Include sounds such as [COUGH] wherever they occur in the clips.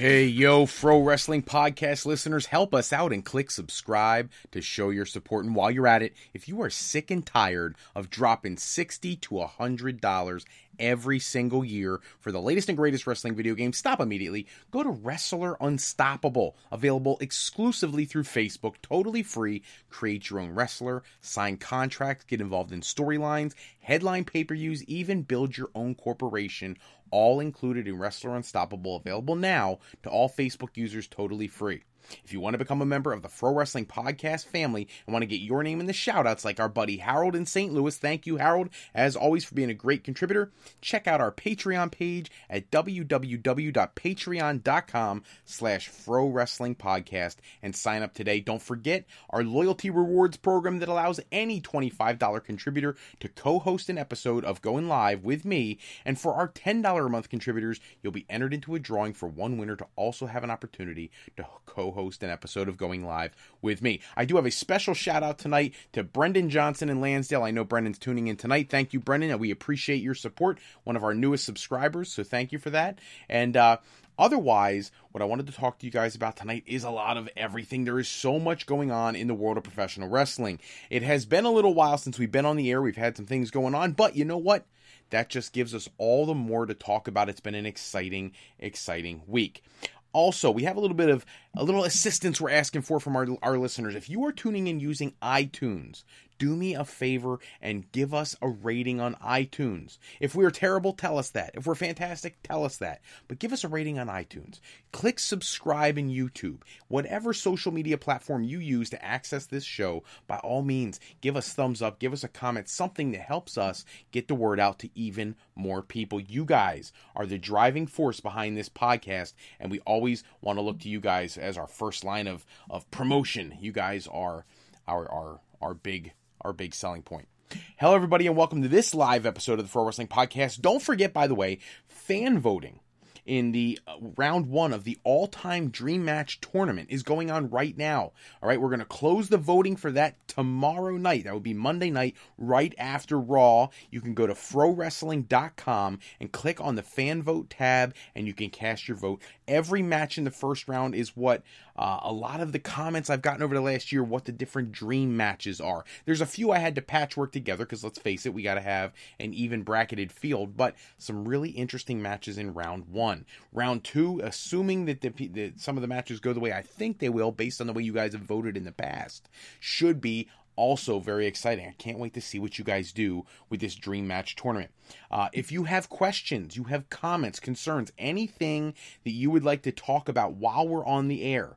Hey, yo, Fro Wrestling Podcast listeners, help us out and click subscribe to show your support. And while you're at it, if you are sick and tired of dropping 60 to $100 every single year for the latest and greatest wrestling video game, stop immediately. Go to Wrestler Unstoppable, available exclusively through Facebook, totally free. Create your own wrestler, sign contracts, get involved in storylines, headline pay per views, even build your own corporation all included in Wrestler Unstoppable, available now to all Facebook users totally free. If you want to become a member of the Fro Wrestling Podcast family and want to get your name in the shoutouts like our buddy Harold in St. Louis, thank you, Harold, as always, for being a great contributor. Check out our Patreon page at www.patreon.com slash Fro Wrestling Podcast and sign up today. Don't forget our loyalty rewards program that allows any $25 contributor to co-host an episode of Going Live with me. And for our $10 a month contributors, you'll be entered into a drawing for one winner to also have an opportunity to co-host an episode of Going Live with me. I do have a special shout out tonight to Brendan Johnson in Lansdale. I know Brendan's tuning in tonight. Thank you, Brendan, and we appreciate your support. One of our newest subscribers, so thank you for that. And uh, Otherwise, what I wanted to talk to you guys about tonight is a lot of everything. There is so much going on in the world of professional wrestling. It has been a little while since we've been on the air. We've had some things going on, but you know what? That just gives us all the more to talk about. It's been an exciting, exciting week. Also, we have a little bit of a little assistance we're asking for from our, our listeners. If you are tuning in using iTunes, do me a favor and give us a rating on iTunes. If we're terrible, tell us that. If we're fantastic, tell us that. But give us a rating on iTunes. Click subscribe in YouTube. Whatever social media platform you use to access this show, by all means, give us thumbs up, give us a comment, something that helps us get the word out to even more people. You guys are the driving force behind this podcast, and we always want to look to you guys as our first line of, of promotion. You guys are our our our big our big selling point. Hello, everybody, and welcome to this live episode of the Fro Wrestling Podcast. Don't forget, by the way, fan voting in the uh, round one of the all time dream match tournament is going on right now. All right, we're going to close the voting for that tomorrow night. That would be Monday night, right after Raw. You can go to frowrestling.com and click on the fan vote tab, and you can cast your vote. Every match in the first round is what uh, a lot of the comments I've gotten over the last year, what the different dream matches are. There's a few I had to patchwork together because let's face it, we got to have an even bracketed field, but some really interesting matches in round one. Round two, assuming that, the, that some of the matches go the way I think they will, based on the way you guys have voted in the past, should be also very exciting. I can't wait to see what you guys do with this Dream Match tournament. Uh, if you have questions, you have comments, concerns, anything that you would like to talk about while we're on the air,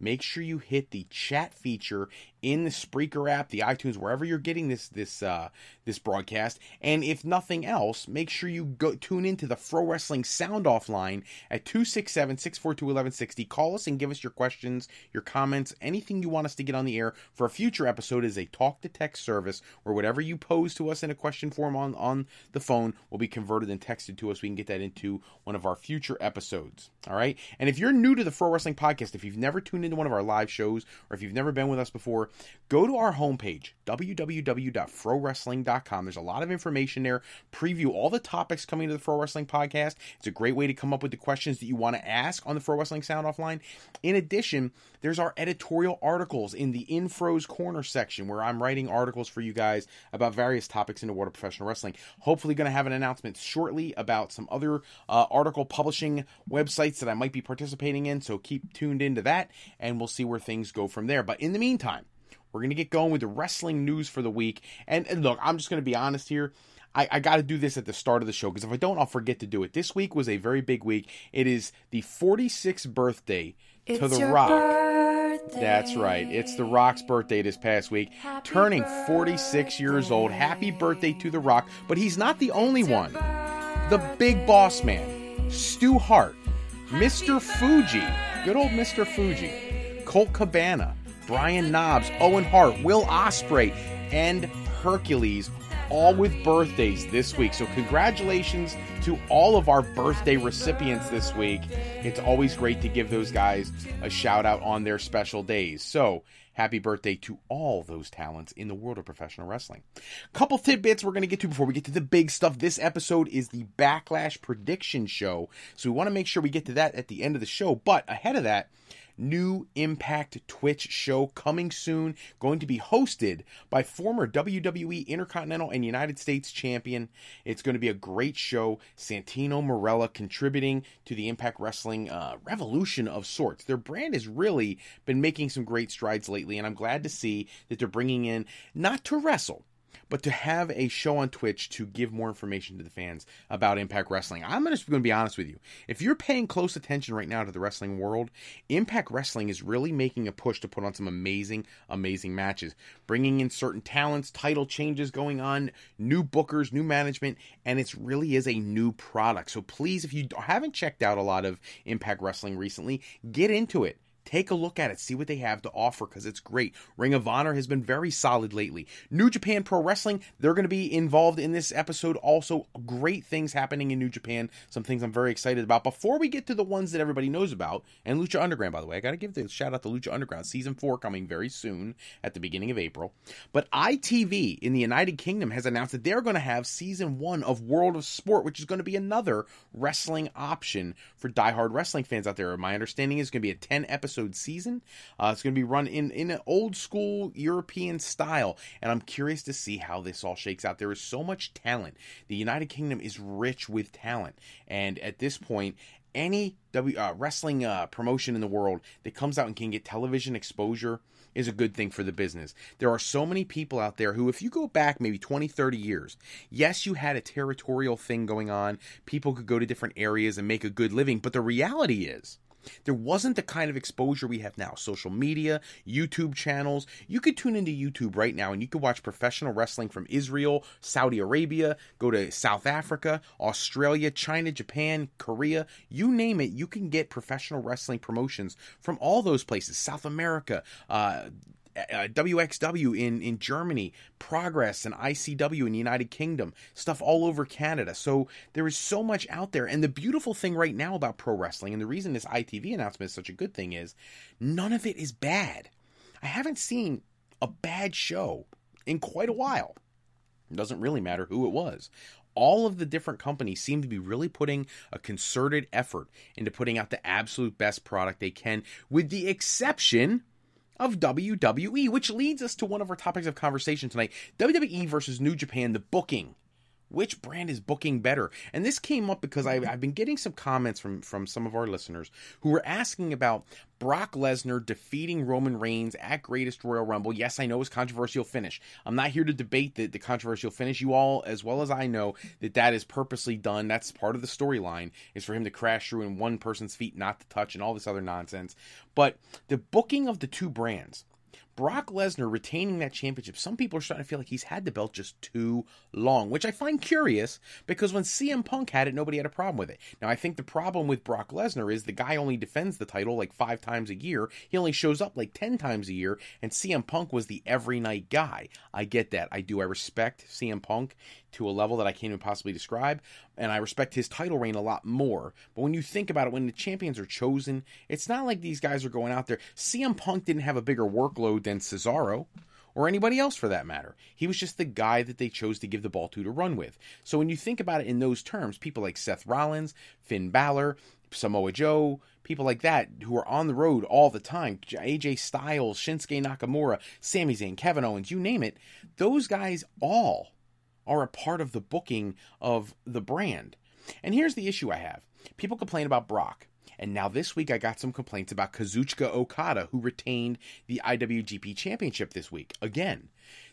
make sure you hit the chat feature in the Spreaker app, the iTunes, wherever you're getting this this uh, this broadcast. And if nothing else, make sure you go tune into the Fro Wrestling Sound Off line at 267-642-1160. Call us and give us your questions, your comments, anything you want us to get on the air for a future episode is a talk to text service where whatever you pose to us in a question form on, on the phone will be converted and texted to us. We can get that into one of our future episodes. All right. And if you're new to the Fro Wrestling Podcast, if you've never tuned into one of our live shows or if you've never been with us before, go to our homepage, www.frowrestling.com. There's a lot of information there. Preview all the topics coming to the Fro Wrestling Podcast. It's a great way to come up with the questions that you want to ask on the Fro Wrestling Sound Offline. In addition, there's our editorial articles in the Infro's Corner section where I'm writing articles for you guys about various topics in the world of professional wrestling. Hopefully, going to have an announcement shortly about some other uh, article publishing websites that I might be participating in. So keep tuned into that, and we'll see where things go from there. But in the meantime, we're going to get going with the wrestling news for the week. And, and look, I'm just going to be honest here. I, I got to do this at the start of the show because if I don't, I'll forget to do it. This week was a very big week. It is the 46th birthday it's to The Rock. Birthday. That's right. It's The Rock's birthday this past week, Happy turning 46 years old. Happy birthday to The Rock. But he's not the only one. The big boss man, Stu Hart, Mr. Fuji, good old Mr. Fuji, Colt Cabana, Brian Knobbs, Owen Hart, Will Ospreay, and Hercules, all with birthdays this week. So, congratulations to all of our birthday recipients this week. It's always great to give those guys a shout out on their special days. So, happy birthday to all those talents in the world of professional wrestling. Couple tidbits we're going to get to before we get to the big stuff. This episode is the Backlash prediction show. So, we want to make sure we get to that at the end of the show. But ahead of that, new Impact Twitch show coming soon, going to be hosted by former WWE Intercontinental and United States champion. It's going to be a great show. Santino Marella contributing to the Impact Wrestling uh, revolution of sorts. Their brand has really been making some great strides lately, and I'm glad to see that they're bringing in not to wrestle but to have a show on Twitch to give more information to the fans about Impact Wrestling. I'm just going to be honest with you. If you're paying close attention right now to the wrestling world, Impact Wrestling is really making a push to put on some amazing, amazing matches, bringing in certain talents, title changes going on, new bookers, new management, and it really is a new product. So please, if you haven't checked out a lot of Impact Wrestling recently, get into it. Take a look at it, see what they have to offer because it's great. Ring of Honor has been very solid lately. New Japan Pro Wrestling, they're going to be involved in this episode. Also, great things happening in New Japan, some things I'm very excited about. Before we get to the ones that everybody knows about, and Lucha Underground, by the way, I got to give the shout out to Lucha Underground. Season 4 coming very soon at the beginning of April. But ITV in the United Kingdom has announced that they're going to have season 1 of World of Sport, which is going to be another wrestling option for diehard wrestling fans out there. My understanding is going to be a 10 episode season. Uh, it's going to be run in in an old school European style, and I'm curious to see how this all shakes out. There is so much talent. The United Kingdom is rich with talent, and at this point, any w, uh, wrestling uh, promotion in the world that comes out and can get television exposure is a good thing for the business. There are so many people out there who, if you go back maybe 20, 30 years, yes, you had a territorial thing going on. People could go to different areas and make a good living. But the reality is, there wasn't the kind of exposure we have now. Social media, YouTube channels. You could tune into YouTube right now and you could watch professional wrestling from Israel, Saudi Arabia, go to South Africa, Australia, China, Japan, Korea. You name it, you can get professional wrestling promotions from all those places. South America, uh, uh, WXW in in Germany, Progress and ICW in the United Kingdom, stuff all over Canada. So there is so much out there. And the beautiful thing right now about pro wrestling, and the reason this ITV announcement is such a good thing, is none of it is bad. I haven't seen a bad show in quite a while. It doesn't really matter who it was all of the different companies seem to be really putting a concerted effort into putting out the absolute best product they can, with the exception of WWE, which leads us to one of our topics of conversation tonight WWE versus New Japan, the booking which brand is booking better? And this came up because I've, I've been getting some comments from from some of our listeners who were asking about Brock Lesnar defeating Roman Reigns at Greatest Royal Rumble. Yes, I know it's controversial finish. I'm not here to debate the, the controversial finish. You all, as well as I know, that that is purposely done. That's part of the storyline is for him to crash through in one person's feet, not to touch, and all this other nonsense. But the booking of the two brands Brock Lesnar retaining that championship, some people are starting to feel like he's had the belt just too long, which I find curious because when CM Punk had it, nobody had a problem with it. Now, I think the problem with Brock Lesnar is the guy only defends the title like five times a year. He only shows up like 10 times a year, and CM Punk was the every night guy. I get that. I do. I respect CM Punk to a level that I can't even possibly describe, and I respect his title reign a lot more. But when you think about it, when the champions are chosen, it's not like these guys are going out there. CM Punk didn't have a bigger workload than Cesaro or anybody else for that matter. He was just the guy that they chose to give the ball to to run with. So when you think about it in those terms, people like Seth Rollins, Finn Balor, Samoa Joe, people like that who are on the road all the time, AJ Styles, Shinsuke Nakamura, Sami Zayn, Kevin Owens, you name it, those guys all are a part of the booking of the brand. And here's the issue I have people complain about Brock. And now this week I got some complaints about Kazuchika Okada, who retained the IWGP Championship this week. Again,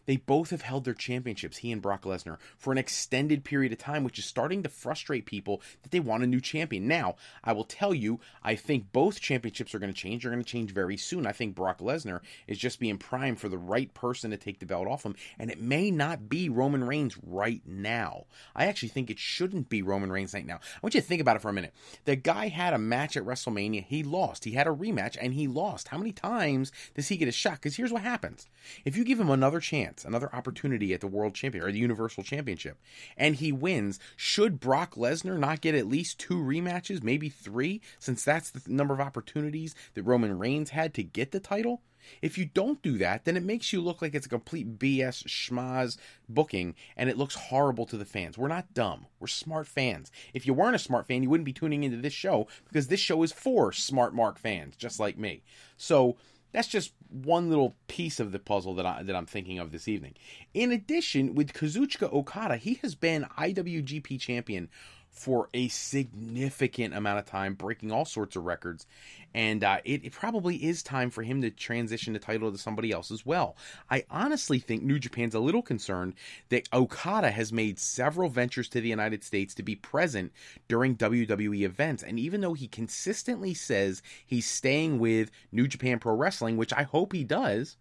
they both have held their championships, he and Brock Lesnar, for an extended period of time, which is starting to frustrate people that they want a new champion. Now, I will tell you, I think both championships are going to change. They're going to change very soon. I think Brock Lesnar is just being primed for the right person to take the belt off him, and it may not be Roman Reigns right now. I actually think it shouldn't be Roman Reigns right now. I want you to think about it for a minute. The guy had a match at WrestleMania. He lost. He had a rematch, and he lost. How many times does he get a shot? Because here's what happens. If you give him another chance, chance, another opportunity at the World Champion or the Universal Championship, and he wins, should Brock Lesnar not get at least two rematches, maybe three, since that's the number of opportunities that Roman Reigns had to get the title? If you don't do that, then it makes you look like it's a complete BS schmaz booking and it looks horrible to the fans. We're not dumb. We're smart fans. If you weren't a smart fan, you wouldn't be tuning into this show because this show is for smart Mark fans, just like me. So that's just one little piece of the puzzle that I that I'm thinking of this evening. In addition, with Kazuchika Okada, he has been IWGP champion for a significant amount of time, breaking all sorts of records. And uh, it, it, probably is time for him to transition the title to somebody else as well. I honestly think New Japan's a little concerned that Okada has made several ventures to the United States to be present during WWE events. And even though he consistently says he's staying with New Japan Pro Wrestling, which I hope he does,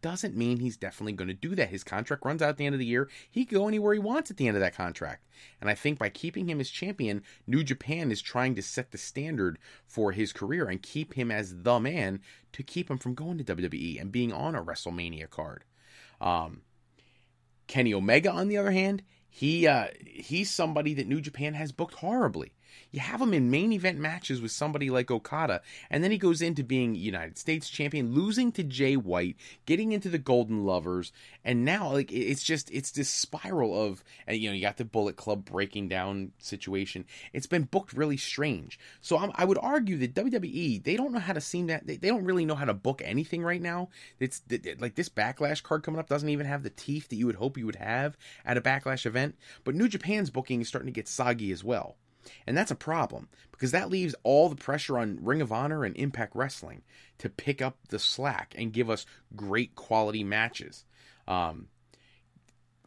doesn't mean he's definitely going to do that. His contract runs out at the end of the year. He can go anywhere he wants at the end of that contract. And I think by keeping him as champion, New Japan is trying to set the standard for his career and keep him as the man to keep him from going to WWE and being on a WrestleMania card. Um, Kenny Omega, on the other hand, he uh, he's somebody that New Japan has booked horribly. You have him in main event matches with somebody like Okada, and then he goes into being United States champion, losing to Jay White, getting into the Golden Lovers, and now like it's just it's this spiral of you know you got the Bullet Club breaking down situation. It's been booked really strange. So I'm, i would argue that WWE they don't know how to seem that they, they don't really know how to book anything right now. It's like this Backlash card coming up doesn't even have the teeth that you would hope you would have at a Backlash event. But New Japan's booking is starting to get soggy as well. And that's a problem because that leaves all the pressure on Ring of Honor and Impact Wrestling to pick up the slack and give us great quality matches. Um,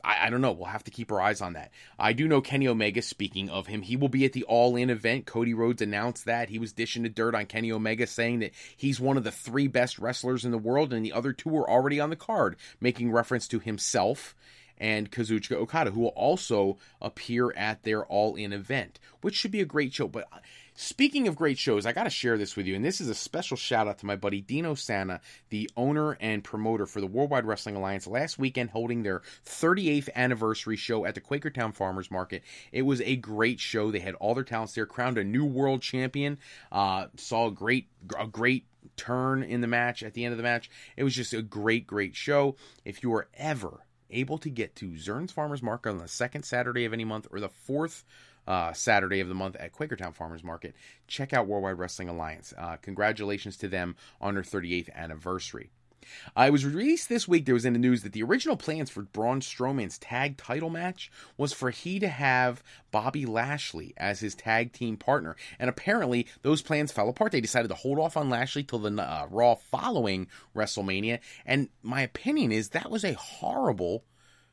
I, I, don't know. We'll have to keep our eyes on that. I do know Kenny Omega, speaking of him, he will be at the All In event. Cody Rhodes announced that. He was dishing the dirt on Kenny Omega, saying that he's one of the three best wrestlers in the world, and the other two are already on the card, making reference to himself and Kazuchika Okada, who will also appear at their All In event, which should be a great show. But uh, speaking of great shows, I got to share this with you, and this is a special shout out to my buddy Dino Sana, the owner and promoter for the Worldwide Wrestling Alliance, last weekend holding their 38th anniversary show at the Quakertown Farmers Market. It was a great show. They had all their talents there, crowned a new world champion, uh, saw a great, a great turn in the match at the end of the match. It was just a great, great show. If you are ever able to get to Zern's Farmers Market on the second Saturday of any month or the fourth uh, Saturday of the month at Quakertown Farmers Market, check out Worldwide Wrestling Alliance. Uh, congratulations to them on their 38th anniversary. It was released this week. There was in the news that the original plans for Braun Strowman's tag title match was for he to have Bobby Lashley as his tag team partner, and apparently those plans fell apart. They decided to hold off on Lashley till the uh, Raw following WrestleMania, and my opinion is that was a horrible,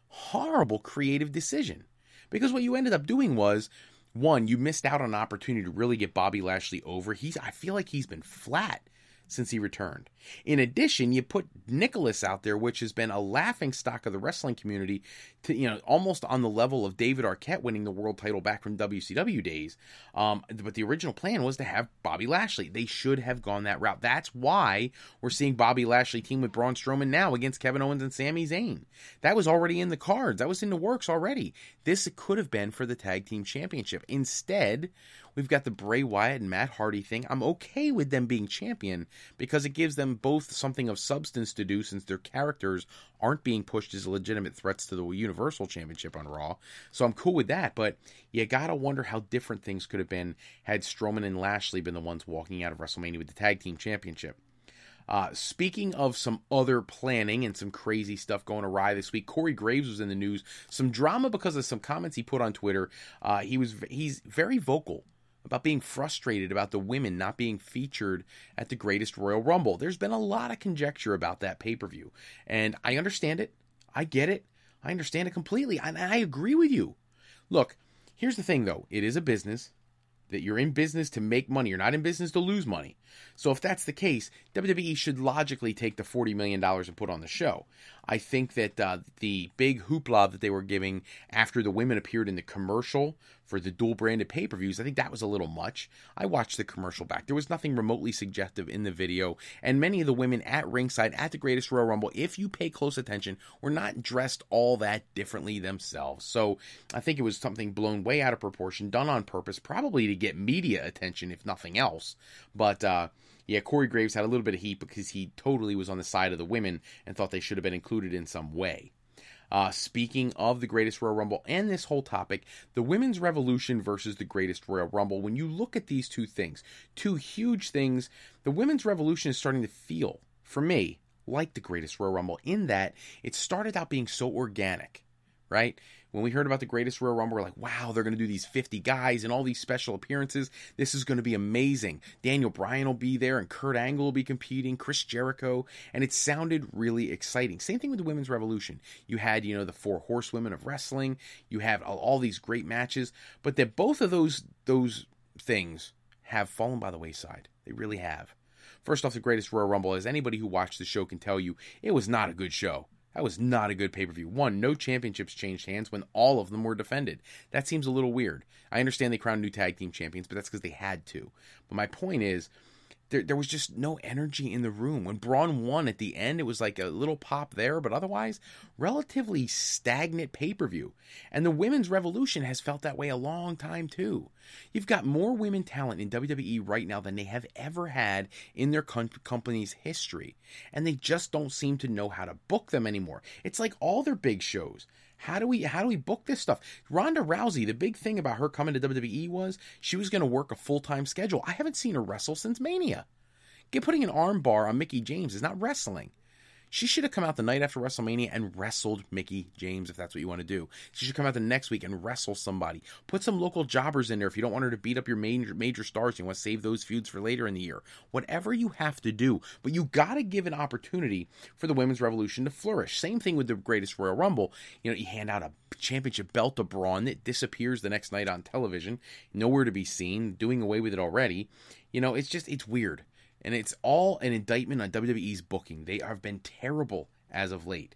horrible creative decision because what you ended up doing was one, you missed out on an opportunity to really get Bobby Lashley over. He's I feel like he's been flat since he returned. In addition, you put Nicholas out there, which has been a laughing stock of the wrestling community, to you know almost on the level of David Arquette winning the world title back from WCW days. Um, but the original plan was to have Bobby Lashley. They should have gone that route. That's why we're seeing Bobby Lashley team with Braun Strowman now against Kevin Owens and Sami Zayn. That was already in the cards. That was in the works already. This could have been for the tag team championship. Instead, We've got the Bray Wyatt and Matt Hardy thing. I'm okay with them being champion because it gives them both something of substance to do since their characters aren't being pushed as legitimate threats to the Universal Championship on Raw. So I'm cool with that. But you gotta wonder how different things could have been had Strowman and Lashley been the ones walking out of WrestleMania with the Tag Team Championship. Uh, speaking of some other planning and some crazy stuff going awry this week, Corey Graves was in the news. Some drama because of some comments he put on Twitter. Uh, he was he's very vocal about being frustrated about the women not being featured at the greatest Royal Rumble. There's been a lot of conjecture about that pay per view, and I understand it. I get it. I understand it completely. And I agree with you. Look, here's the thing though it is a business that you're in business to make money. You're not in business to lose money. So if that's the case, WWE should logically take the $40 million and put on the show. I think that uh, the big hoopla that they were giving after the women appeared in the commercial for the dual branded pay per views, I think that was a little much. I watched the commercial back. There was nothing remotely suggestive in the video, and many of the women at ringside at the Greatest Royal Rumble, if you pay close attention, were not dressed all that differently themselves. So I think it was something blown way out of proportion, done on purpose, probably to get media attention, if nothing else. But, uh, yeah, Corey Graves had a little bit of heat because he totally was on the side of the women and thought they should have been included in some way. Uh, speaking of the Greatest Royal Rumble and this whole topic, the Women's Revolution versus the Greatest Royal Rumble, when you look at these two things, two huge things, the Women's Revolution is starting to feel, for me, like the Greatest Royal Rumble in that it started out being so organic, right? When we heard about the greatest Royal Rumble, we're like, wow, they're going to do these 50 guys and all these special appearances. This is going to be amazing. Daniel Bryan will be there and Kurt Angle will be competing, Chris Jericho, and it sounded really exciting. Same thing with the Women's Revolution. You had, you know, the four horsewomen of wrestling, you have all these great matches, but that both of those those things have fallen by the wayside. They really have. First off, the greatest Royal Rumble, as anybody who watched the show can tell you, it was not a good show. That was not a good pay per view. One, no championships changed hands when all of them were defended. That seems a little weird. I understand they crowned new tag team champions, but that's because they had to. But my point is, there, there was just no energy in the room. When Braun won at the end, it was like a little pop there, but otherwise, relatively stagnant pay per view. And the women's revolution has felt that way a long time too. You've got more women talent in WWE right now than they have ever had in their com- company's history, and they just don't seem to know how to book them anymore. It's like all their big shows. How do we how do we book this stuff? Ronda Rousey, the big thing about her coming to WWE was she was going to work a full time schedule. I haven't seen her wrestle since Mania. Get putting an arm bar on Mickie James is not wrestling. She should have come out the night after WrestleMania and wrestled Mickie James if that's what you want to do. She should come out the next week and wrestle somebody. Put some local jobbers in there if you don't want her to beat up your major major stars. You want to save those feuds for later in the year. Whatever you have to do, but you got to give an opportunity for the women's revolution to flourish. Same thing with the Greatest Royal Rumble. You know, you hand out a championship belt to Braun that disappears the next night on television, nowhere to be seen, doing away with it already. You know, it's just it's weird and it's all an indictment on WWE's booking. They have been terrible as of late.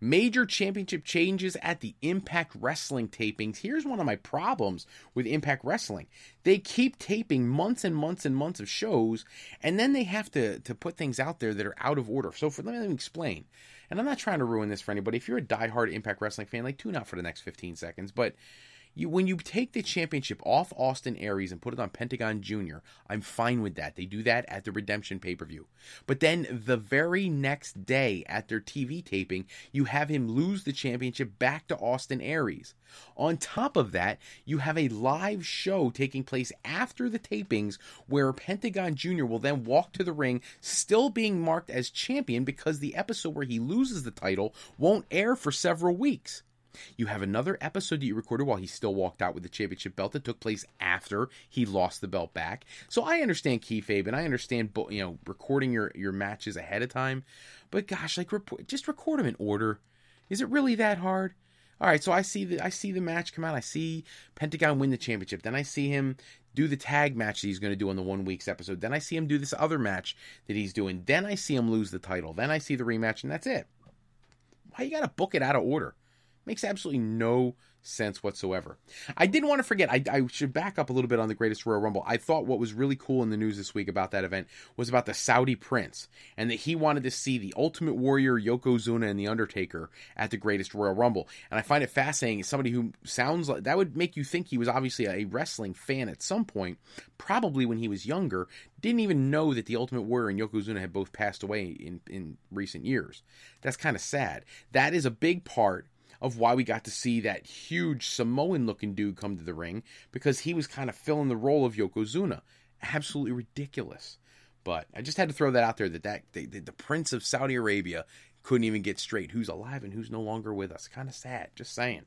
Major championship changes at the Impact Wrestling tapings. Here's one of my problems with Impact Wrestling. They keep taping months and months and months of shows, and then they have to, to put things out there that are out of order. So for, let me explain. And I'm not trying to ruin this for anybody. If you're a diehard Impact Wrestling fan, like tune out for the next 15 seconds. But You, when you take the championship off Austin Aries and put it on Pentagon Jr., I'm fine with that. They do that at the Redemption pay per view. But then the very next day at their TV taping, you have him lose the championship back to Austin Aries. On top of that, you have a live show taking place after the tapings where Pentagon Jr. will then walk to the ring, still being marked as champion because the episode where he loses the title won't air for several weeks. You have another episode that you recorded while he still walked out with the championship belt that took place after he lost the belt back. So I understand kayfabe and I understand you know recording your your matches ahead of time, but gosh, like just record them in order. Is it really that hard? All right, so I see the I see the match come out. I see Pentagon win the championship. Then I see him do the tag match that he's going to do on the one week's episode. Then I see him do this other match that he's doing. Then I see him lose the title. Then I see the rematch, and that's it. Why you got to book it out of order? Makes absolutely no sense whatsoever. I didn't want to forget, I, I, should back up a little bit on the Greatest Royal Rumble. I thought what was really cool in the news this week about that event was about the Saudi Prince and that he wanted to see the Ultimate Warrior, Yokozuna, and The Undertaker at the Greatest Royal Rumble. And I find it fascinating. Somebody who sounds like that would make you think he was obviously a wrestling fan at some point, probably when he was younger, didn't even know that the Ultimate Warrior and Yokozuna had both passed away in, in recent years. That's kind of sad. That is a big part of why we got to see that huge Samoan looking dude come to the ring because he was kind of filling the role of Yokozuna. Absolutely ridiculous. But I just had to throw that out there that, that the, the Prince of Saudi Arabia couldn't even get straight who's alive and who's no longer with us. Kind of sad, just saying.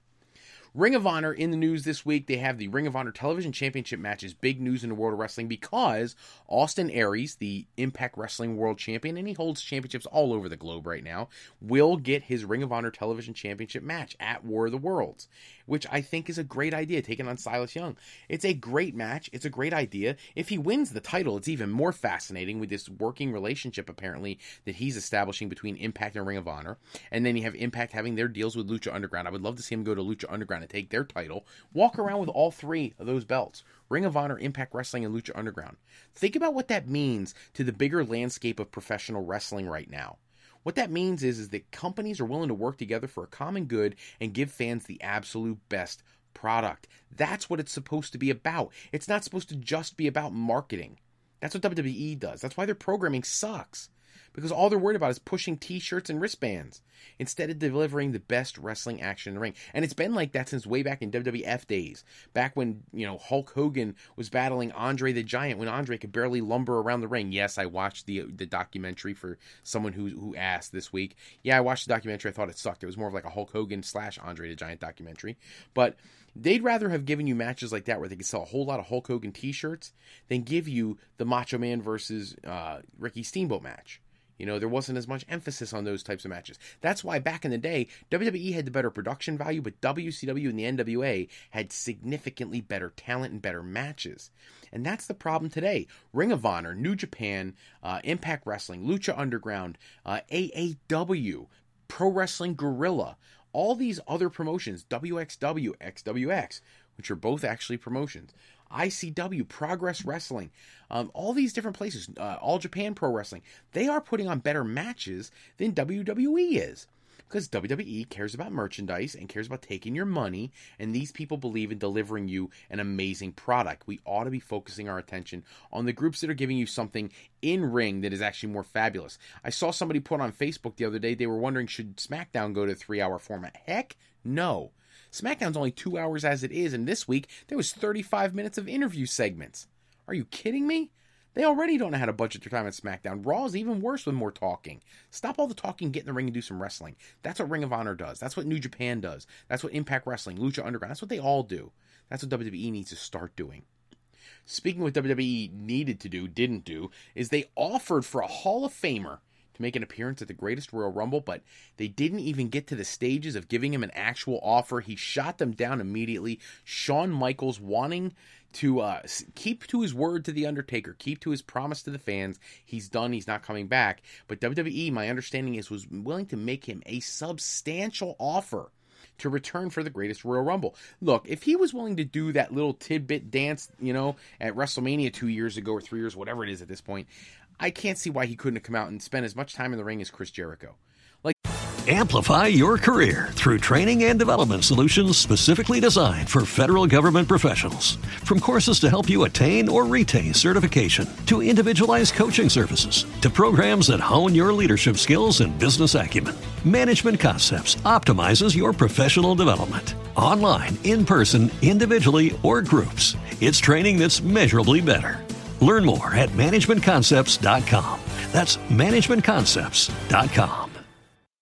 Ring of Honor in the news this week. They have the Ring of Honor Television Championship matches. Big news in the world of wrestling because Austin Aries, the Impact Wrestling World Champion, and he holds championships all over the globe right now, will get his Ring of Honor Television Championship match at War of the Worlds which I think is a great idea, taking on Silas Young. It's a great match. It's a great idea. If he wins the title, it's even more fascinating with this working relationship, apparently, that he's establishing between Impact and Ring of Honor. And then you have Impact having their deals with Lucha Underground. I would love to see him go to Lucha Underground and take their title, walk around with all three of those belts. Ring of Honor, Impact Wrestling, and Lucha Underground. Think about what that means to the bigger landscape of professional wrestling right now. What that means is, is that companies are willing to work together for a common good and give fans the absolute best product. That's what it's supposed to be about. It's not supposed to just be about marketing. That's what WWE does. That's why their programming sucks because all they're worried about is pushing t-shirts and wristbands instead of delivering the best wrestling action in the ring. And it's been like that since way back in WWF days, back when, you know, Hulk Hogan was battling Andre the Giant when Andre could barely lumber around the ring. Yes, I watched the the documentary for someone who who asked this week. Yeah, I watched the documentary. I thought it sucked. It was more of like a Hulk Hogan slash Andre the Giant documentary. But they'd rather have given you matches like that where they could sell a whole lot of Hulk Hogan T-shirts than give you the Macho Man versus uh, Ricky Steamboat match. You know, there wasn't as much emphasis on those types of matches. That's why back in the day, WWE had the better production value, but WCW and the NWA had significantly better talent and better matches. And that's the problem today. Ring of Honor, New Japan, uh, Impact Wrestling, Lucha Underground, uh, AAW, Pro Wrestling Guerrilla, all these other promotions, WXW, XWX, which are both actually promotions, ICW, Progress Wrestling, um, all these different places, uh, All Japan Pro Wrestling, they are putting on better matches than WWE is. Because WWE cares about merchandise and cares about taking your money, and these people believe in delivering you an amazing product. We ought to be focusing our attention on the groups that are giving you something in ring that is actually more fabulous. I saw somebody put on Facebook the other day, they were wondering should SmackDown go to three hour format? Heck no. SmackDown's only two hours as it is, and this week there was 35 minutes of interview segments. Are you kidding me? They already don't know how to budget their time at SmackDown. Raw is even worse with more talking. Stop all the talking, get in the ring and do some wrestling. That's what Ring of Honor does. That's what New Japan does. That's what Impact Wrestling, Lucha Underground, that's what they all do. That's what WWE needs to start doing. Speaking of what WWE needed to do, didn't do, is they offered for a Hall of Famer to make an appearance at the Greatest Royal Rumble, but they didn't even get to the stages of giving him an actual offer. He shot them down immediately. Shawn Michaels wanting to uh, keep to his word to the Undertaker, keep to his promise to the fans. He's done. He's not coming back. But WWE, my understanding is, was willing to make him a substantial offer to return for the greatest Royal Rumble. Look, if he was willing to do that little tidbit dance, you know, at WrestleMania two years ago or three years, whatever it is at this point, I can't see why he couldn't have come out and spent as much time in the ring as Chris Jericho. Like Amplify your career through training and development solutions specifically designed for federal government professionals. From courses to help you attain or retain certification, to individualized coaching services, to programs that hone your leadership skills and business acumen, Management Concepts optimizes your professional development. Online, in person, individually, or groups, it's training that's measurably better. Learn more at managementconcepts.com. That's managementconcepts.com.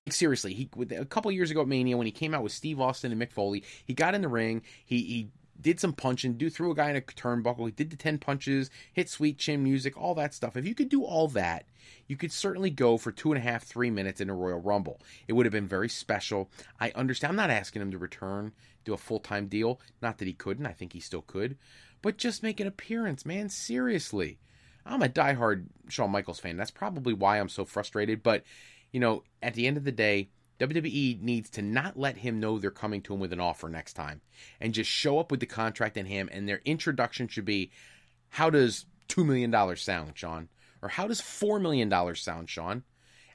Seriously, he a couple years ago at Mania when he came out with Steve Austin and Mick Foley, he got in the ring, he he did some punching, do threw a guy in a turnbuckle, he did the 10 punches, hit sweet chin music, all that stuff. If you could do all that, you could certainly go for two and a half, three minutes in a Royal Rumble. It would have been very special. I understand. I'm not asking him to return, do a full time deal. Not that he couldn't. I think he still could. But just make an appearance, man. Seriously. I'm a diehard Shawn Michaels fan. That's probably why I'm so frustrated. But, you know, at the end of the day, WWE needs to not let him know they're coming to him with an offer next time and just show up with the contract in hand. And their introduction should be how does $2 million sound, Shawn? Or how does $4 million sound, Shawn?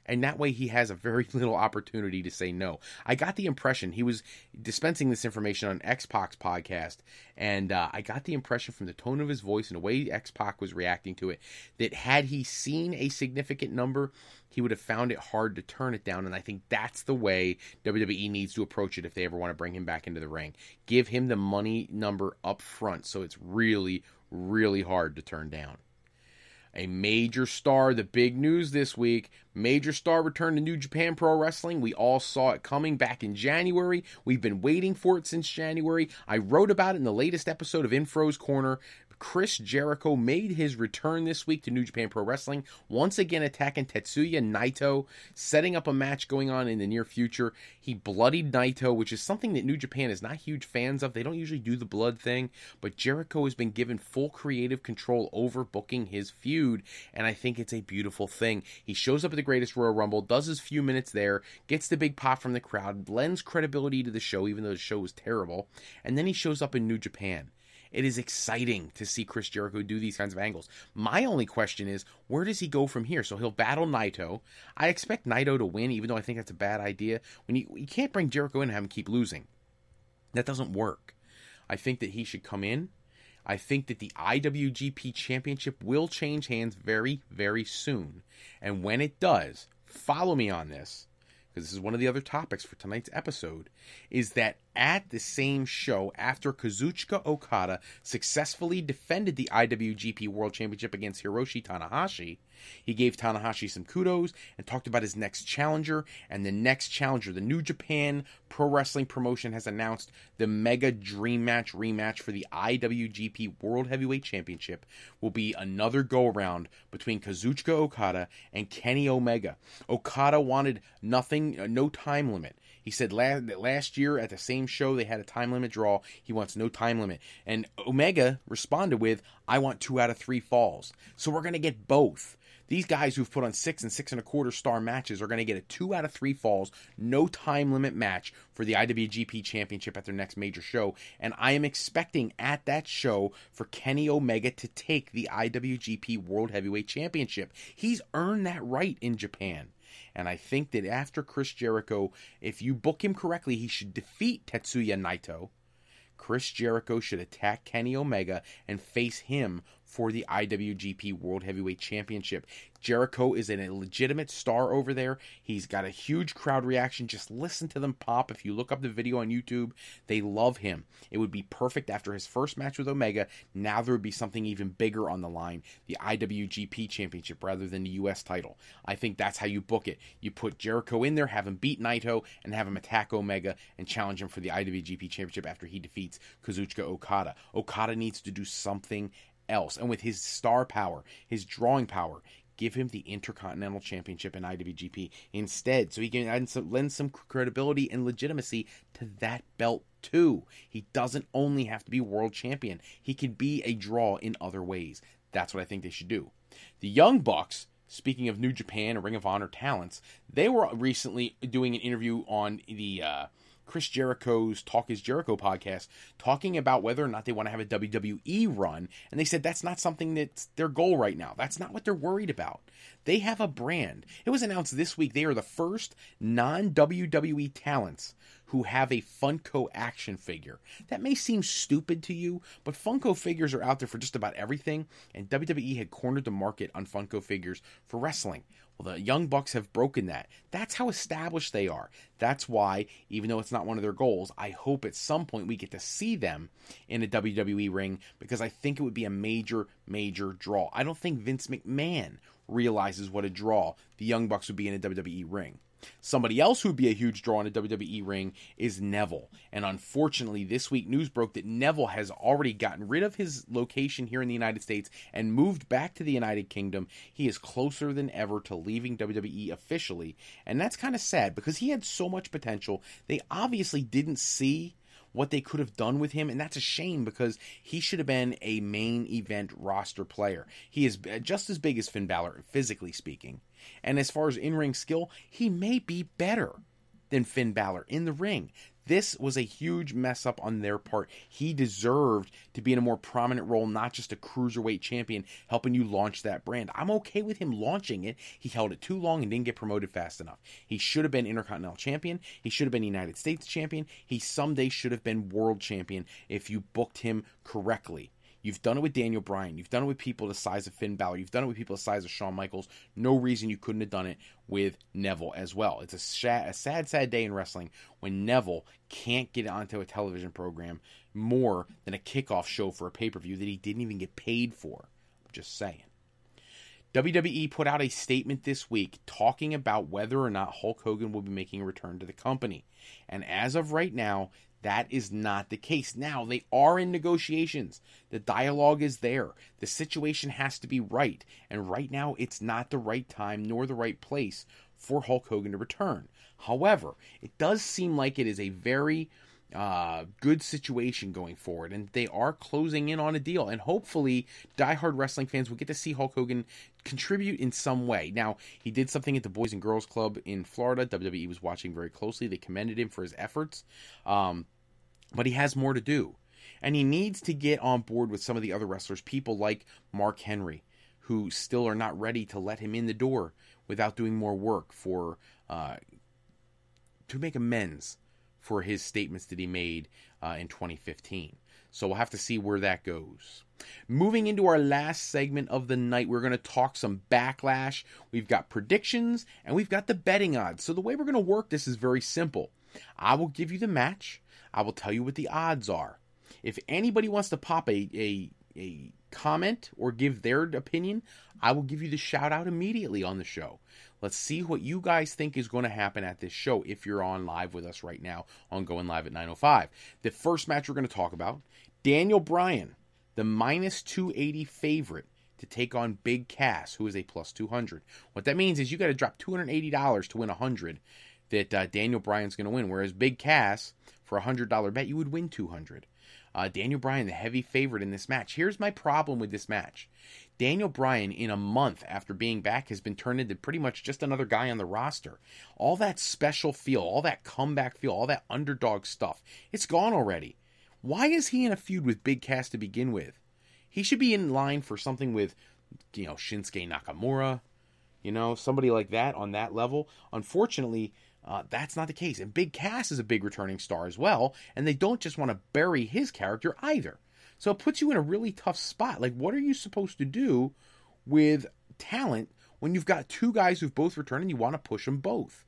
And that way he has a very [LAUGHS] little opportunity to say no. I got the impression he was dispensing this information on X Pac's podcast, and uh, I got the impression from the tone of his voice and the way X was reacting to it that had he seen a significant number, he would have found it hard to turn it down. And I think that's the way WWE needs to approach it if they ever want to bring him back into the ring. Give him the money number up front so it's really, really hard to turn down a major star. The big news this week major star return to New Japan Pro Wrestling. We all saw it coming back in January. We've been waiting for it since January. I wrote about it in the latest episode of Infro's Corner. Chris Jericho made his return this week to New Japan Pro Wrestling, once again attacking Tetsuya Naito, setting up a match going on in the near future. He bloodied Naito, which is something that New Japan is not huge fans of. They don't usually do the blood thing, but Jericho has been given full creative control over booking his feud, and I think it's a beautiful thing. He shows up at the Greatest Royal Rumble, does his few minutes there, gets the big pop from the crowd, lends credibility to the show, even though the show was terrible, and then he shows up in New Japan. It is exciting to see Chris Jericho do these kinds of angles. My only question is, where does he go from here? So he'll battle Naito. I expect Naito to win, even though I think that's a bad idea. When you, you can't bring Jericho in and have him keep losing. That doesn't work. I think that he should come in. I think that the IWGP Championship will change hands very, very soon. And when it does, follow me on this because this is one of the other topics for tonight's episode, is that at the same show, after Kazuchika Okada successfully defended the IWGP World Championship against Hiroshi Tanahashi, he gave Tanahashi some kudos and talked about his next challenger. And the next challenger, the New Japan Pro Wrestling Promotion, has announced the Mega Dream Match rematch for the IWGP World Heavyweight Championship will be another go around between Kazuchika Okada and Kenny Omega. Okada wanted nothing, no time limit. He said last, last year at the same show they had a time limit draw. He wants no time limit. And Omega responded with, I want two out of three falls. So we're going to get both. These guys who've put on six and six and a quarter star matches are going to get a two out of three falls, no time limit match for the IWGP Championship at their next major show. And I am expecting at that show for Kenny Omega to take the IWGP World Heavyweight Championship. He's earned that right in Japan. And I think that after Chris Jericho, if you book him correctly, he should defeat Tetsuya Naito. Chris Jericho should attack Kenny Omega and face him for the IWGP World Heavyweight Championship. Jericho is a legitimate star over there. He's got a huge crowd reaction. Just listen to them pop. If you look up the video on YouTube, they love him. It would be perfect after his first match with Omega. Now there would be something even bigger on the line the IWGP Championship rather than the U.S. title. I think that's how you book it. You put Jericho in there, have him beat Naito, and have him attack Omega and challenge him for the IWGP Championship after he defeats Kazuchika Okada. Okada needs to do something else. And with his star power, his drawing power, give him the Intercontinental Championship in IWGP instead, so he can some, lend some credibility and legitimacy to that belt too. He doesn't only have to be world champion; he can be a draw in other ways. That's what I think they should do. The Young Bucks. Speaking of New Japan and Ring of Honor talents, they were recently doing an interview on the uh, Chris Jericho's Talk is Jericho podcast talking about whether or not they want to have a WWE run. And they said that's not something that's their goal right now. That's not what they're worried about. They have a brand. It was announced this week they are the first non WWE talents who have a Funko action figure. That may seem stupid to you, but Funko figures are out there for just about everything, and WWE had cornered the market on Funko figures for wrestling. Well, the Young Bucks have broken that. That's how established they are. That's why, even though it's not one of their goals, I hope at some point we get to see them in a WWE ring because I think it would be a major, major draw. I don't think Vince McMahon realizes what a draw the Young Bucks would be in a WWE ring. Somebody else who'd be a huge draw in a WWE ring is Neville. And unfortunately, this week news broke that Neville has already gotten rid of his location here in the United States and moved back to the United Kingdom. He is closer than ever to leaving WWE officially. And that's kind of sad because he had so much potential. They obviously didn't see what they could have done with him, and that's a shame because he should have been a main event roster player. He is uh, just as big as Finn Balor, physically speaking. And as far as in ring skill, he may be better than Finn Balor in the ring. This was a huge mess up on their part. He deserved to be in a more prominent role, not just a cruiserweight champion, helping you launch that brand. I'm okay with him launching it. He held it too long and didn't get promoted fast enough. He should have been Intercontinental Champion. He should have been United States Champion. He someday should have been World Champion if you booked him correctly. You've done it with Daniel Bryan. You've done it with people the size of Finn Balor. You've done it with people the size of Shawn Michaels. No reason you couldn't have done it with Neville as well. It's a, sad, a sad, sad day in wrestling when Neville can't get onto a television program more than a kickoff show for a pay per view that he didn't even get paid for. I'm just saying. WWE put out a statement this week talking about whether or not Hulk Hogan will be making a return to the company. And as of right now, that is not the case. Now, they are in negotiations. The dialogue is there. The situation has to be right. And right now, it's not the right time nor the right place for Hulk Hogan to return. However, it does seem like it is a very uh, good situation going forward, and they are closing in on a deal. And hopefully, diehard wrestling fans will get to see Hulk Hogan contribute in some way. Now, he did something at the Boys and Girls Club in Florida. WWE was watching very closely. They commended him for his efforts, um, but he has more to do. And he needs to get on board with some of the other wrestlers, people like Mark Henry, who still are not ready to let him in the door without doing more work for uh, to make amends for his statements that he made uh, in 2015. So we'll have to see where that goes. Moving into our last segment of the night, we're going to talk some backlash. We've got predictions and we've got the betting odds. So the way we're going to work this is very simple. I will give you the match. I will tell you what the odds are. If anybody wants to pop a, a, a comment or give their opinion, I will give you the shout out immediately on the show. Let's see what you guys think is going to happen at this show if you're on live with us right now on Going Live at 905. The first match we're going to talk about Daniel Bryan, the minus 280 favorite to take on Big Cass, who is a plus 200. What that means is you got to drop $280 to win 100 that uh, Daniel Bryan's going to win, whereas Big Cass, for a $100 bet, you would win 200 uh, Daniel Bryan, the heavy favorite in this match. Here's my problem with this match Daniel Bryan, in a month after being back, has been turned into pretty much just another guy on the roster. All that special feel, all that comeback feel, all that underdog stuff, it's gone already. Why is he in a feud with Big Cass to begin with? He should be in line for something with, you know, Shinsuke Nakamura, you know, somebody like that on that level. Unfortunately, uh, that's not the case. And Big Cass is a big returning star as well, and they don't just want to bury his character either. So it puts you in a really tough spot. Like, what are you supposed to do with talent when you've got two guys who've both returned and you want to push them both?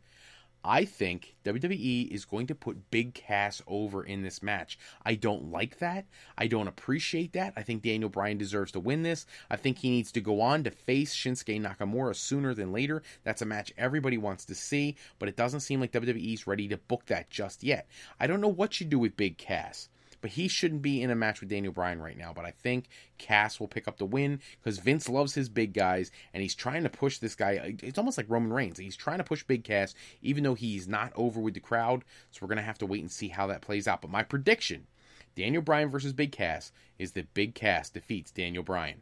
I think WWE is going to put Big Cass over in this match. I don't like that. I don't appreciate that. I think Daniel Bryan deserves to win this. I think he needs to go on to face Shinsuke Nakamura sooner than later. That's a match everybody wants to see, but it doesn't seem like WWE's ready to book that just yet. I don't know what you do with Big Cass but he shouldn't be in a match with Daniel Bryan right now. But I think Cass will pick up the win because Vince loves his big guys and he's trying to push this guy. It's almost like Roman Reigns. He's trying to push Big Cass even though he's not over with the crowd. So we're going to have to wait and see how that plays out. But my prediction Daniel Bryan versus Big Cass is that Big Cass defeats Daniel Bryan.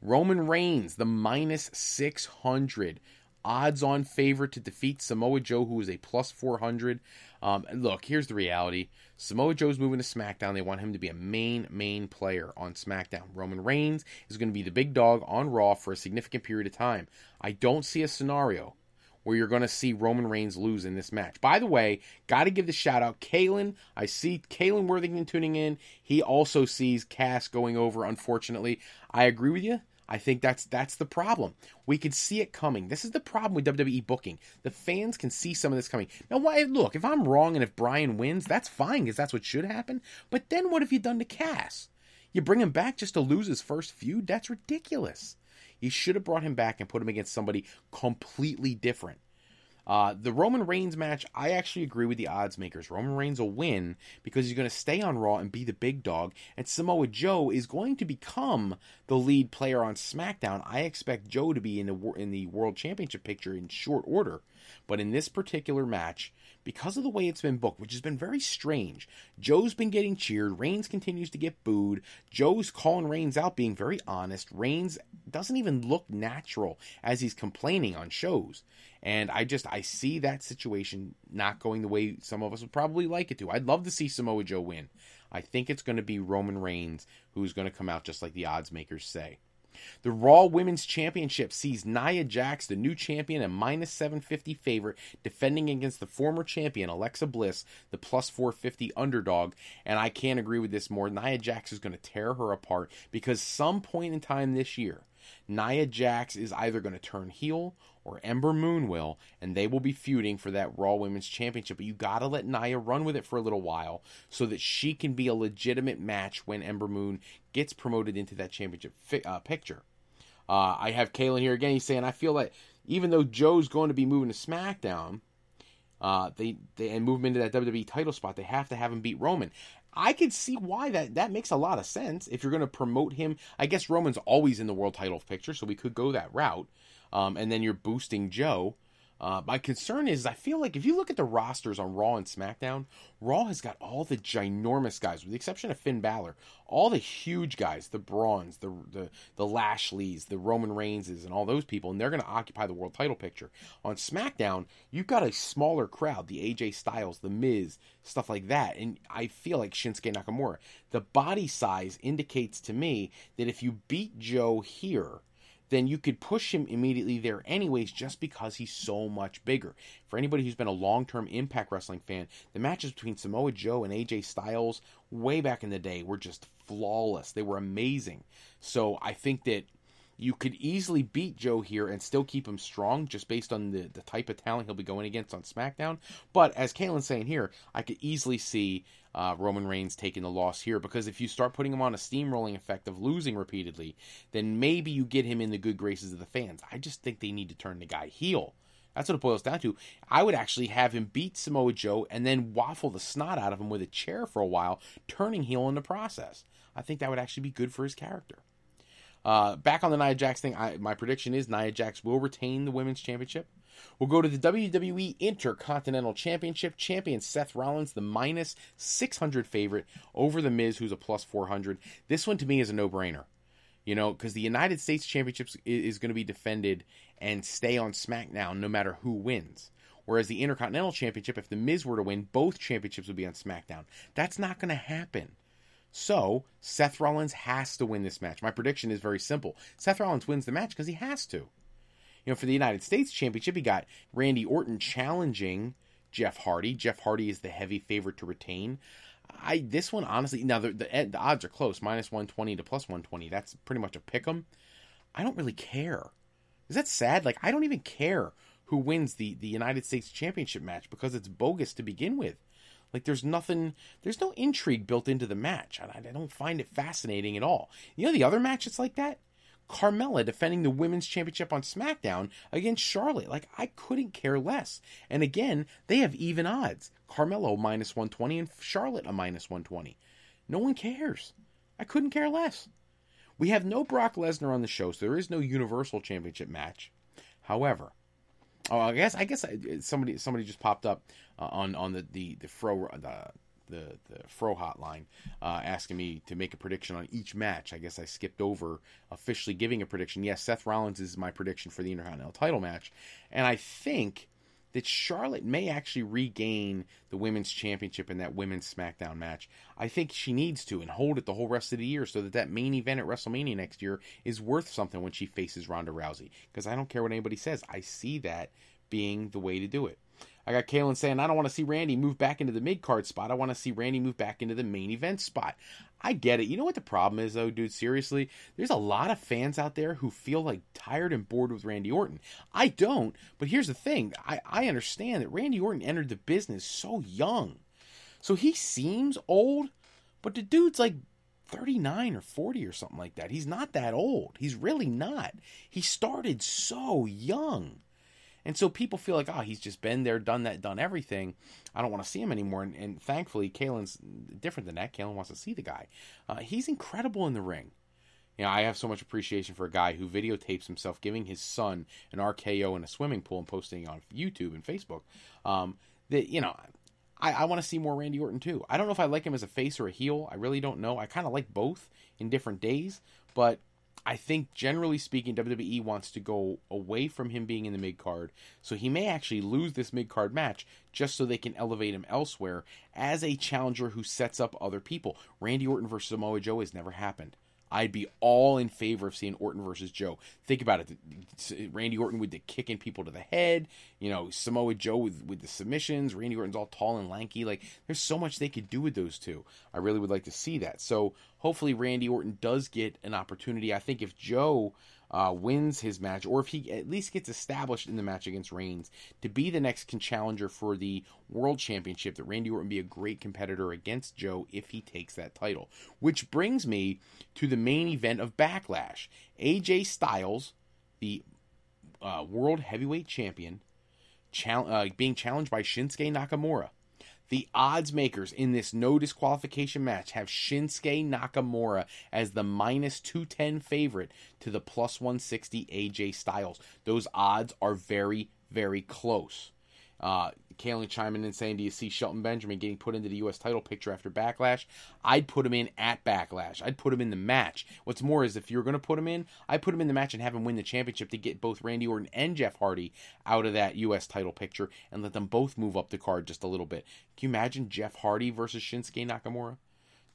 Roman Reigns, the minus 600 odds on favorite to defeat Samoa Joe, who is a plus 400. Um, look, here's the reality Samoa Joe's moving to SmackDown. They want him to be a main, main player on SmackDown. Roman Reigns is going to be the big dog on Raw for a significant period of time. I don't see a scenario where you're going to see Roman Reigns lose in this match. By the way, got to give the shout out Kalen. I see Kalen Worthington tuning in. He also sees Cass going over. Unfortunately, I agree with you. I think that's that's the problem. We could see it coming. This is the problem with WWE booking. The fans can see some of this coming. Now, why? Look, if I'm wrong and if Brian wins, that's fine because that's what should happen. But then what have you done to Cass? You bring him back just to lose his first feud? That's ridiculous. You should have brought him back and put him against somebody completely different. Uh, the Roman Reigns match, I actually agree with the odds makers. Roman Reigns will win because he's going to stay on Raw and be the big dog, and Samoa Joe is going to become the lead player on SmackDown. I expect Joe to be in the in the World Championship picture in short order. But in this particular match, because of the way it's been booked, which has been very strange, Joe's been getting cheered. Reigns continues to get booed. Joe's calling Reigns out, being very honest. Reigns doesn't even look natural as he's complaining on shows. And I just I see that situation not going the way some of us would probably like it to. I'd love to see Samoa Joe win. I think it's going to be Roman Reigns who's going to come out just like the odds makers say. The Raw Women's Championship sees Nia Jax, the new champion, a minus 750 favorite, defending against the former champion, Alexa Bliss, the plus 450 underdog. And I can't agree with this more. Nia Jax is going to tear her apart because some point in time this year, Nia Jax is either going to turn heel or Ember Moon will, and they will be feuding for that Raw Women's Championship. But you got to let Nia run with it for a little while so that she can be a legitimate match when Ember Moon gets promoted into that championship fi- uh, picture. Uh, I have Kalen here again. He's saying, I feel like even though Joe's going to be moving to SmackDown, uh, they, they and move him into that WWE title spot, they have to have him beat Roman. I could see why that that makes a lot of sense if you're going to promote him. I guess Roman's always in the world title picture, so we could go that route um, and then you're boosting Joe. Uh, my concern is, I feel like if you look at the rosters on Raw and SmackDown, Raw has got all the ginormous guys, with the exception of Finn Balor, all the huge guys, the Brawns, the the the Lashleys, the Roman Reigns,s and all those people, and they're going to occupy the world title picture. On SmackDown, you've got a smaller crowd, the AJ Styles, the Miz, stuff like that, and I feel like Shinsuke Nakamura. The body size indicates to me that if you beat Joe here then you could push him immediately there anyways just because he's so much bigger. For anybody who's been a long-term Impact Wrestling fan, the matches between Samoa Joe and AJ Styles way back in the day were just flawless. They were amazing. So I think that you could easily beat Joe here and still keep him strong just based on the, the type of talent he'll be going against on SmackDown. But as Kalen's saying here, I could easily see uh, Roman Reigns taking the loss here because if you start putting him on a steamrolling effect of losing repeatedly, then maybe you get him in the good graces of the fans. I just think they need to turn the guy heel. That's what it boils down to. I would actually have him beat Samoa Joe and then waffle the snot out of him with a chair for a while, turning heel in the process. I think that would actually be good for his character. Uh, back on the Nia Jax thing, I, my prediction is Nia Jax will retain the women's championship. We'll go to the WWE Intercontinental Championship. Champion Seth Rollins, the minus 600 favorite over The Miz, who's a plus 400. This one to me is a no brainer. You know, because the United States Championships is going to be defended and stay on SmackDown no matter who wins. Whereas the Intercontinental Championship, if The Miz were to win, both championships would be on SmackDown. That's not going to happen. So Seth Rollins has to win this match. My prediction is very simple. Seth Rollins wins the match because he has to. You know, for the United States Championship, he got Randy Orton challenging Jeff Hardy. Jeff Hardy is the heavy favorite to retain. I this one honestly now the, the, eh, the odds are close minus one twenty to plus one twenty. That's pretty much a pick 'em. I don't really care. Is that sad? Like I don't even care who wins the the United States Championship match because it's bogus to begin with. Like there's nothing, there's no intrigue built into the match. I, I don't find it fascinating at all. You know the other match that's like that? Carmella defending the women's championship on SmackDown against Charlotte. Like, I couldn't care less. And again, they have even odds. Carmella minus 120 and Charlotte a minus 120. No one cares. I couldn't care less. We have no Brock Lesnar on the show, so there is no Universal Championship match. However, oh, I guess I guess somebody somebody just popped up uh, on on the the the fro the the the Fro hotline, uh, asking me to make a prediction on each match. I guess I skipped over officially giving a prediction. Yes, Seth Rollins is my prediction for the Intercontinental title match, and I think that Charlotte may actually regain the women's championship in that women's SmackDown match. I think she needs to and hold it the whole rest of the year so that that main event at WrestleMania next year is worth something when she faces Ronda Rousey. Because I don't care what anybody says, I see that being the way to do it. I got Kalen saying, I don't want to see Randy move back into the mid card spot. I want to see Randy move back into the main event spot. I get it. You know what the problem is, though, dude? Seriously, there's a lot of fans out there who feel like tired and bored with Randy Orton. I don't, but here's the thing I, I understand that Randy Orton entered the business so young. So he seems old, but the dude's like 39 or 40 or something like that. He's not that old. He's really not. He started so young. And so people feel like, oh, he's just been there, done that, done everything. I don't want to see him anymore. And, and thankfully, Kalen's different than that. Kalen wants to see the guy. Uh, he's incredible in the ring. You know, I have so much appreciation for a guy who videotapes himself giving his son an RKO in a swimming pool and posting it on YouTube and Facebook. Um, that you know, I, I want to see more Randy Orton too. I don't know if I like him as a face or a heel. I really don't know. I kind of like both in different days, but I think generally speaking, WWE wants to go away from him being in the mid card, so he may actually lose this mid card match just so they can elevate him elsewhere as a challenger who sets up other people. Randy Orton versus Samoa Joe has never happened. I'd be all in favor of seeing Orton versus Joe. Think about it. Randy Orton with the kicking people to the head, you know, Samoa Joe with, with the submissions. Randy Orton's all tall and lanky. Like, there's so much they could do with those two. I really would like to see that. So, hopefully, Randy Orton does get an opportunity. I think if Joe uh, wins his match, or if he at least gets established in the match against Reigns to be the next challenger for the World Championship, that Randy Orton be a great competitor against Joe if he takes that title. Which brings me to the main event of Backlash AJ Styles, the uh, World Heavyweight Champion, uh, being challenged by Shinsuke Nakamura. The odds makers in this no disqualification match have Shinsuke Nakamura as the minus 210 favorite to the plus 160 AJ Styles. Those odds are very, very close. Uh, Kalen chiming in saying, Do you see Shelton Benjamin getting put into the U.S. title picture after Backlash? I'd put him in at Backlash. I'd put him in the match. What's more is if you're going to put him in, I put him in the match and have him win the championship to get both Randy Orton and Jeff Hardy out of that U.S. title picture and let them both move up the card just a little bit. Can you imagine Jeff Hardy versus Shinsuke Nakamura?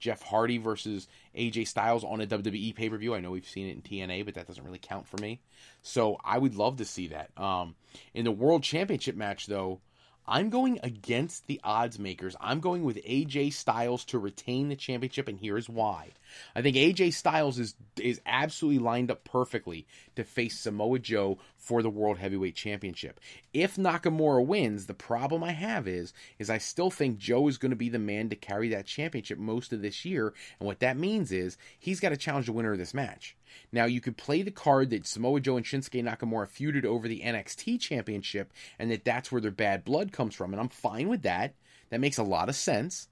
Jeff Hardy versus AJ Styles on a WWE pay per view. I know we've seen it in TNA, but that doesn't really count for me. So I would love to see that. Um, in the World Championship match, though, I'm going against the odds makers. I'm going with AJ Styles to retain the championship, and here's why. I think AJ Styles is is absolutely lined up perfectly to face Samoa Joe for the World Heavyweight Championship. If Nakamura wins, the problem I have is is I still think Joe is going to be the man to carry that championship most of this year, and what that means is he's got to challenge the winner of this match. Now you could play the card that Samoa Joe and Shinsuke Nakamura feuded over the NXT championship and that that's where their bad blood comes from and I'm fine with that. That makes a lot of sense.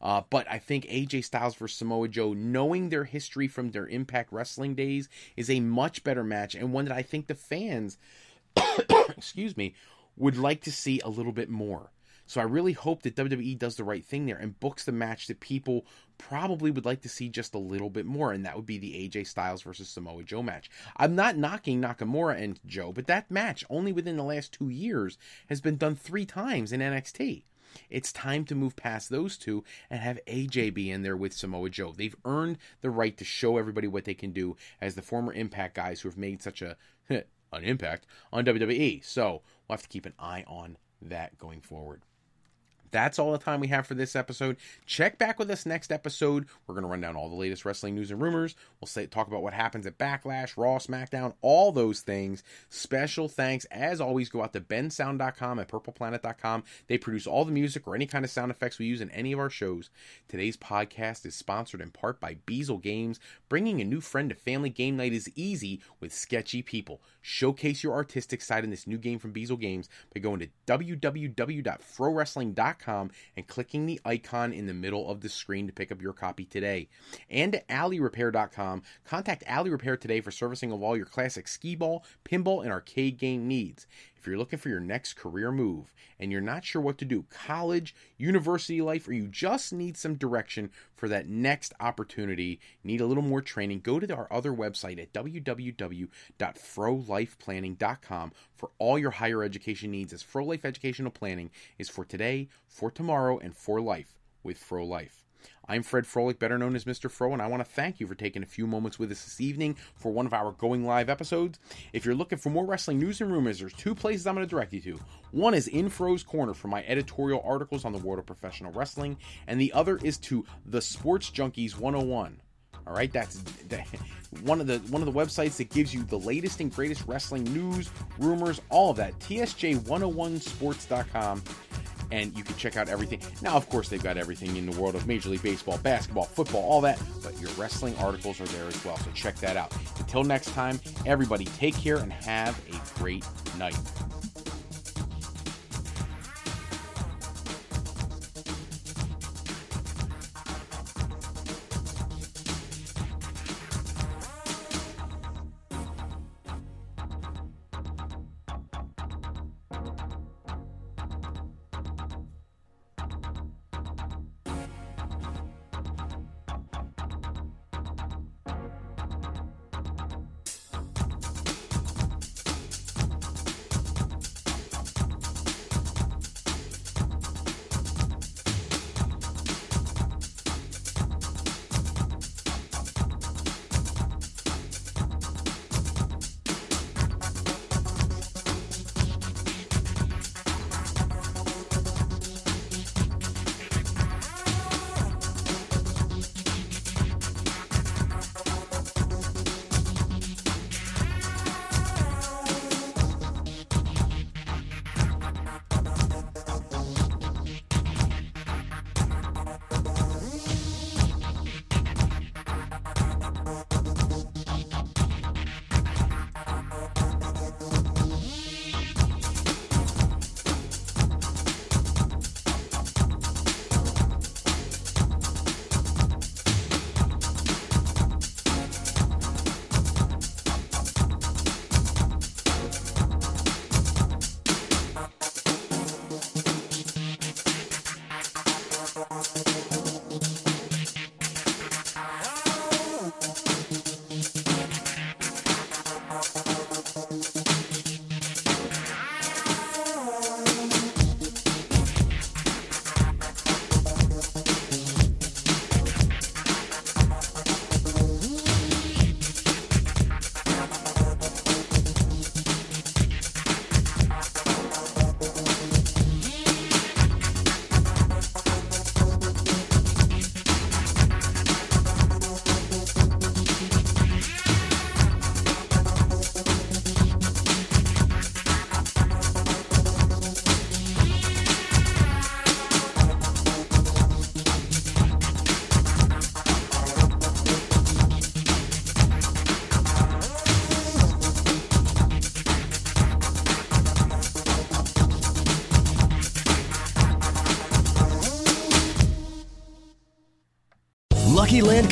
Uh, but I think AJ Styles versus Samoa Joe, knowing their history from their Impact Wrestling days, is a much better match and one that I think the fans, [COUGHS] excuse me, would like to see a little bit more. So I really hope that WWE does the right thing there and books the match that people probably would like to see just a little bit more, and that would be the AJ Styles versus Samoa Joe match. I'm not knocking Nakamura and Joe, but that match, only within the last two years, has been done three times in NXT. It's time to move past those two and have AJ be in there with Samoa Joe. They've earned the right to show everybody what they can do as the former Impact guys who have made such a [LAUGHS] an impact on WWE. So we'll have to keep an eye on that going forward. That's all the time we have for this episode. Check back with us next episode. We're going to run down all the latest wrestling news and rumors. We'll say talk about what happens at Backlash, Raw, SmackDown, all those things. Special thanks, as always, go out to bensound.com and purpleplanet.com. They produce all the music or any kind of sound effects we use in any of our shows. Today's podcast is sponsored in part by Beazle Games. Bringing a new friend to family game night is easy with sketchy people. Showcase your artistic side in this new game from Beazle Games by going to www.frowrestling.com and clicking the icon in the middle of the screen to pick up your copy today. And alleyrepair.com, contact Alley Repair today for servicing of all your classic skee ball, pinball, and arcade game needs. If you're looking for your next career move and you're not sure what to do, college, university life, or you just need some direction for that next opportunity, need a little more training, go to our other website at www.frolifeplanning.com for all your higher education needs as Fro Life Educational Planning is for today, for tomorrow, and for life with Fro Life. I'm Fred Froelich, better known as Mr. Fro, and I want to thank you for taking a few moments with us this evening for one of our going live episodes. If you're looking for more wrestling news and rumors, there's two places I'm going to direct you to. One is in Fro's Corner for my editorial articles on the world of professional wrestling, and the other is to the Sports Junkies 101. All right, that's one of the one of the websites that gives you the latest and greatest wrestling news, rumors, all of that. TSJ101sports.com and you can check out everything. Now, of course, they've got everything in the world of Major League Baseball, basketball, football, all that, but your wrestling articles are there as well. So check that out. Until next time, everybody take care and have a great night.